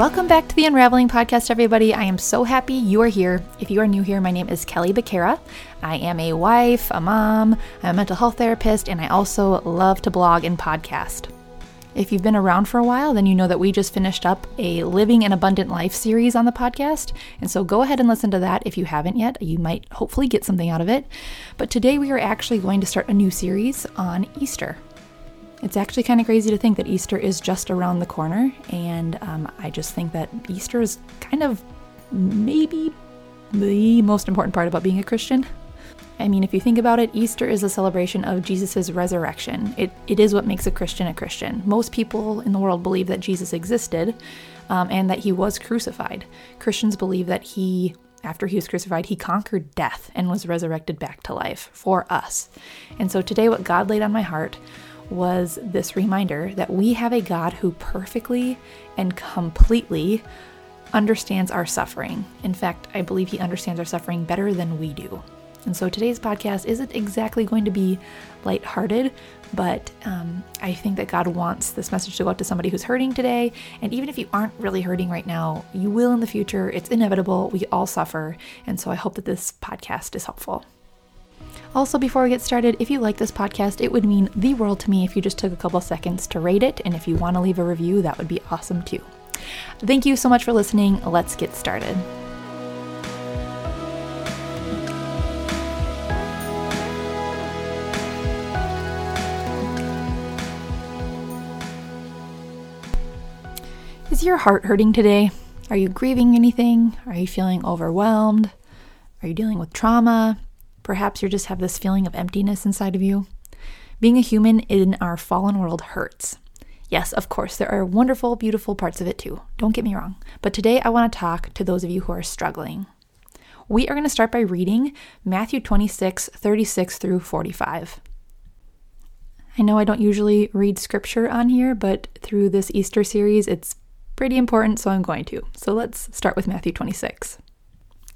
Welcome back to the Unraveling Podcast, everybody. I am so happy you are here. If you are new here, my name is Kelli Bachara. I am a wife, a mom, I'm a mental health therapist, and I also love to blog and podcast. If you've been around for a while, then you know that we just finished up a Living an Abundant Life series on the podcast. And so go ahead and listen to that if you haven't yet. You might hopefully get something out of it. But today we are actually going to start a new series on Easter. It's actually kind of crazy to think that Easter is just around the corner, and um, I just think that Easter is kind of maybe the most important part about being a Christian. I mean, if you think about it, Easter is a celebration of Jesus' resurrection. It, it is what makes a Christian a Christian. Most people in the world believe that Jesus existed um, and that he was crucified. Christians believe that he, after he was crucified, he conquered death and was resurrected back to life for us. And so today, what God laid on my heart was this reminder that we have a God who perfectly and completely understands our suffering. In fact, I believe he understands our suffering better than we do. And so today's podcast isn't exactly going to be lighthearted, but um, I think that God wants this message to go out to somebody who's hurting today. And even if you aren't really hurting right now, you will in the future. It's inevitable. We all suffer. And so I hope that this podcast is helpful. Also, before we get started, if you like this podcast, it would mean the world to me if you just took a couple seconds to rate it. And if you want to leave a review, that would be awesome too. Thank you so much for listening. Let's get started. Is your heart hurting today? Are you grieving anything? Are you feeling overwhelmed? Are you dealing with trauma? Perhaps you just have this feeling of emptiness inside of you. Being a human in our fallen world hurts. Yes, of course, there are wonderful, beautiful parts of it too. Don't get me wrong. But today I want to talk to those of you who are struggling. We are going to start by reading Matthew 26, 36 through 45. I know I don't usually read scripture on here, but through this Easter series, it's pretty important, so I'm going to. So let's start with Matthew 26.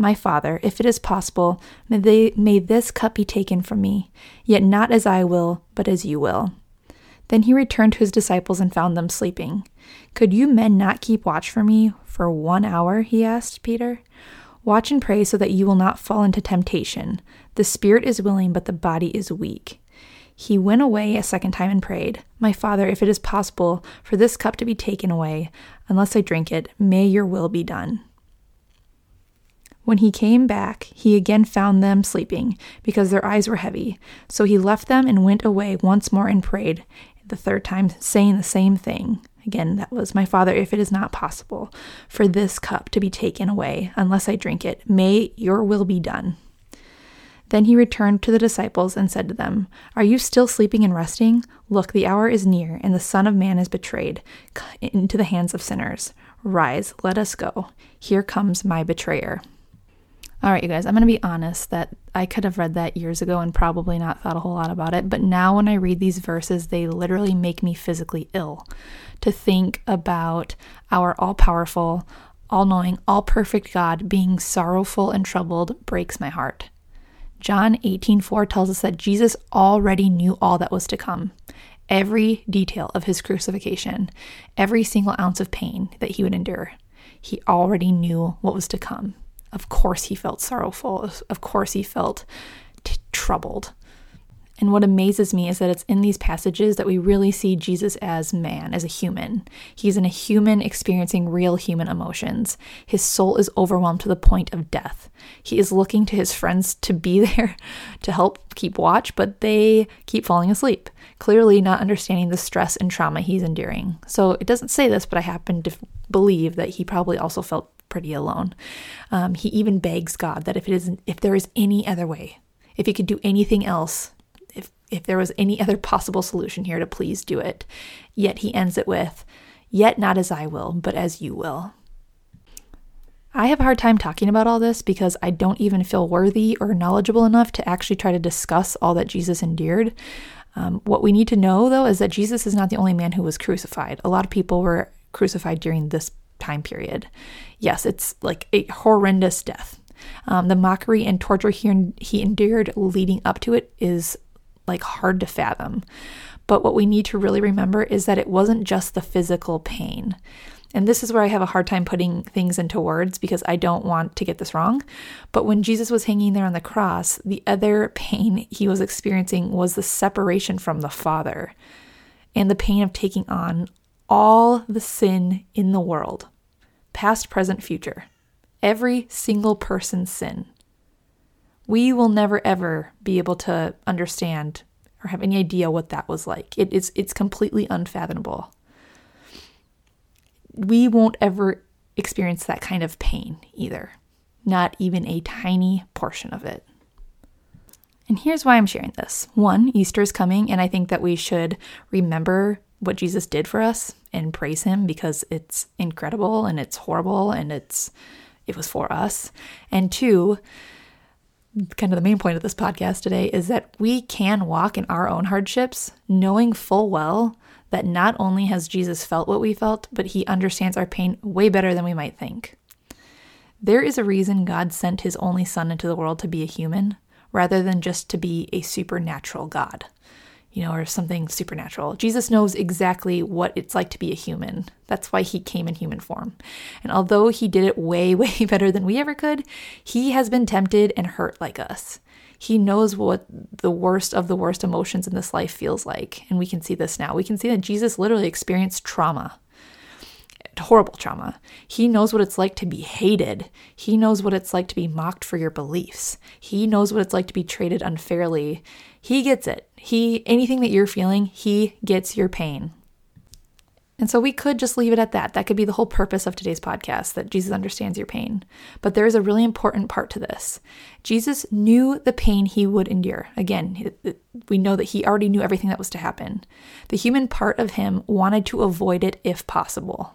My Father, if it is possible, may, they, may this cup be taken from me, yet not as I will, but as you will. Then he returned to his disciples and found them sleeping. Could you men not keep watch for me for one hour? he asked Peter. Watch and pray so that you will not fall into temptation. The spirit is willing, but the body is weak. He went away a second time and prayed, My Father, if it is possible for this cup to be taken away, unless I drink it, may your will be done. When he came back, he again found them sleeping, because their eyes were heavy. So he left them and went away once more and prayed, the third time, saying the same thing. Again, that was, My Father, if it is not possible for this cup to be taken away, unless I drink it, may your will be done. Then he returned to the disciples and said to them, Are you still sleeping and resting? Look, the hour is near, and the Son of Man is betrayed into the hands of sinners. Rise, let us go. Here comes my betrayer. All right, you guys, I'm going to be honest that I could have read that years ago and probably not thought a whole lot about it, but now when I read these verses, they literally make me physically ill. To think about our all powerful, all knowing, all perfect God being sorrowful and troubled breaks my heart. John 18:4 tells us that Jesus already knew all that was to come. Every detail of his crucifixion, every single ounce of pain that he would endure. He already knew what was to come. Of course he felt sorrowful. Of course he felt t- troubled. And what amazes me is that it's in these passages that we really see Jesus as man, as a human. He's in a human experiencing real human emotions. His soul is overwhelmed to the point of death. He is looking to his friends to be there to help keep watch, but they keep falling asleep, clearly not understanding the stress and trauma he's enduring. So it doesn't say this, but I happen to believe that he probably also felt pretty alone. Um, he even begs God that if it isn't, if there is any other way, if he could do anything else if if there was any other possible solution here to please do it. Yet he ends it with, Yet not as I will, but as you will. I have a hard time talking about all this because I don't even feel worthy or knowledgeable enough to actually try to discuss all that Jesus endured. Um, what we need to know, though, is that Jesus is not the only man who was crucified. A lot of people were crucified during this time period. Yes, it's like a horrendous death. Um, the mockery and torture he, he endured leading up to it is like hard to fathom. But what we need to really remember is that it wasn't just the physical pain. And this is where I have a hard time putting things into words because I don't want to get this wrong. But when Jesus was hanging there on the cross, the other pain he was experiencing was the separation from the Father and the pain of taking on all the sin in the world, past, present, future. Every single person's sin. We will never ever be able to understand or have any idea what that was like. It is it's completely unfathomable we won't ever experience that kind of pain either, not even a tiny portion of it. And here's why I'm sharing this. One, Easter is coming, and I think that we should remember what Jesus did for us and praise him because it's incredible and it's horrible and it's it was for us. And two, kind of the main point of this podcast today is that we can walk in our own hardships knowing full well that not only has Jesus felt what we felt, but he understands our pain way better than we might think. There is a reason God sent his only son into the world to be a human rather than just to be a supernatural God, you know, or something supernatural. Jesus knows exactly what it's like to be a human. That's why he came in human form. And although he did it way, way better than we ever could, he has been tempted and hurt like us. He knows what the worst of the worst emotions in this life feels like. And we can see this now. We can see that Jesus literally experienced trauma, horrible trauma. He knows what it's like to be hated. He knows what it's like to be mocked for your beliefs. He knows what it's like to be treated unfairly. He gets it. He anything that you're feeling, he gets your pain. And so we could just leave it at that. That could be the whole purpose of today's podcast that Jesus understands your pain. But there is a really important part to this. Jesus knew the pain he would endure. Again, we know that he already knew everything that was to happen. The human part of him wanted to avoid it if possible.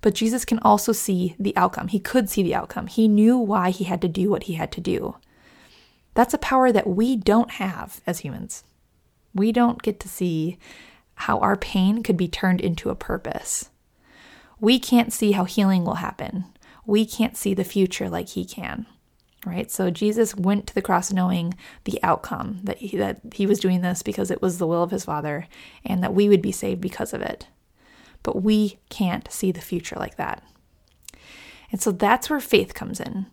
But Jesus can also see the outcome. He could see the outcome. He knew why he had to do what he had to do. That's a power that we don't have as humans. We don't get to see how our pain could be turned into a purpose. We can't see how healing will happen. We can't see the future like he can. Right? So Jesus went to the cross knowing the outcome that he, that he was doing this because it was the will of his Father and that we would be saved because of it. But we can't see the future like that. And so that's where faith comes in.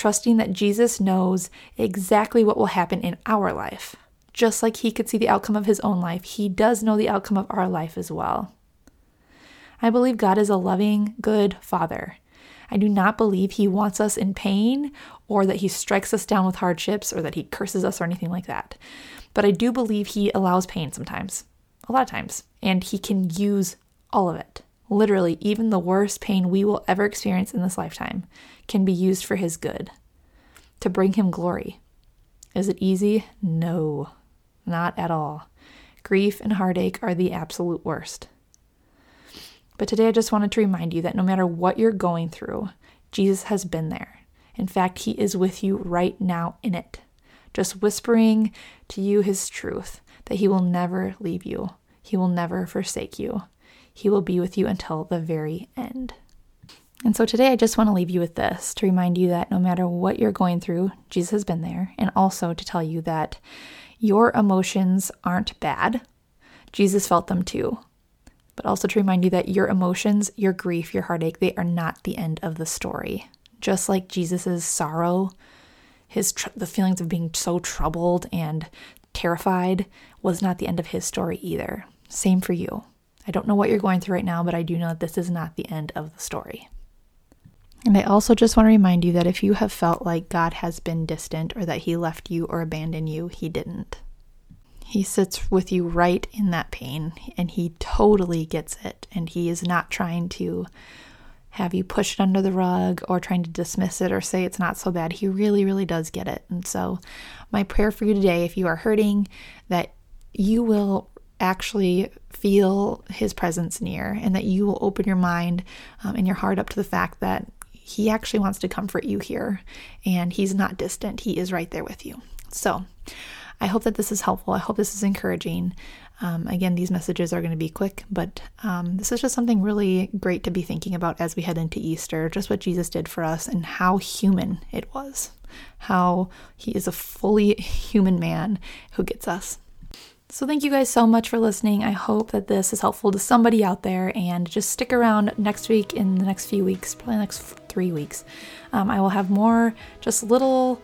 Trusting that Jesus knows exactly what will happen in our life just like he could see the outcome of his own life, he does know the outcome of our life as well. I believe God is a loving, good Father. I do not believe he wants us in pain or that he strikes us down with hardships or that he curses us or anything like that. But I do believe he allows pain sometimes, a lot of times, and he can use all of it. Literally, even the worst pain we will ever experience in this lifetime can be used for his good, to bring him glory. Is it easy? No. Not at all. Grief and heartache are the absolute worst. But today I just wanted to remind you that no matter what you're going through, Jesus has been there. In fact, He is with you right now in it, just whispering to you His truth that He will never leave you, He will never forsake you, He will be with you until the very end. And so today I just want to leave you with this to remind you that no matter what you're going through, Jesus has been there, and also to tell you that your emotions aren't bad. Jesus felt them too. But also to remind you that your emotions, your grief, your heartache, they are not the end of the story. Just like Jesus's sorrow, his tr- the feelings of being so troubled and terrified was not the end of his story either. Same for you. I don't know what you're going through right now, but I do know that this is not the end of the story. And I also just want to remind you that if you have felt like God has been distant or that he left you or abandoned you, he didn't. He sits with you right in that pain and he totally gets it. And he is not trying to have you push it under the rug or trying to dismiss it or say it's not so bad. He really, really does get it. And so, my prayer for you today, if you are hurting, that you will actually feel his presence near and that you will open your mind um, and your heart up to the fact that He actually wants to comfort you here, and He's not distant. He is right there with you. So, I hope that this is helpful. I hope this is encouraging. Um, again, these messages are going to be quick, but um, this is just something really great to be thinking about as we head into Easter, just what Jesus did for us and how human it was, how he is a fully human man who gets us. So, thank you guys so much for listening. I hope that this is helpful to somebody out there, and just stick around next week in the next few weeks, probably next three weeks. Um, I will have more just little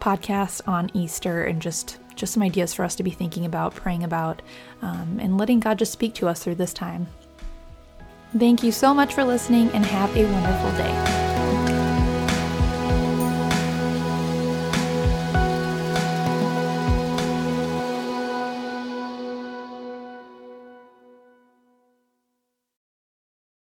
podcasts on Easter and just just some ideas for us to be thinking about, praying about, um, and letting God just speak to us through this time. Thank you so much for listening and have a wonderful day.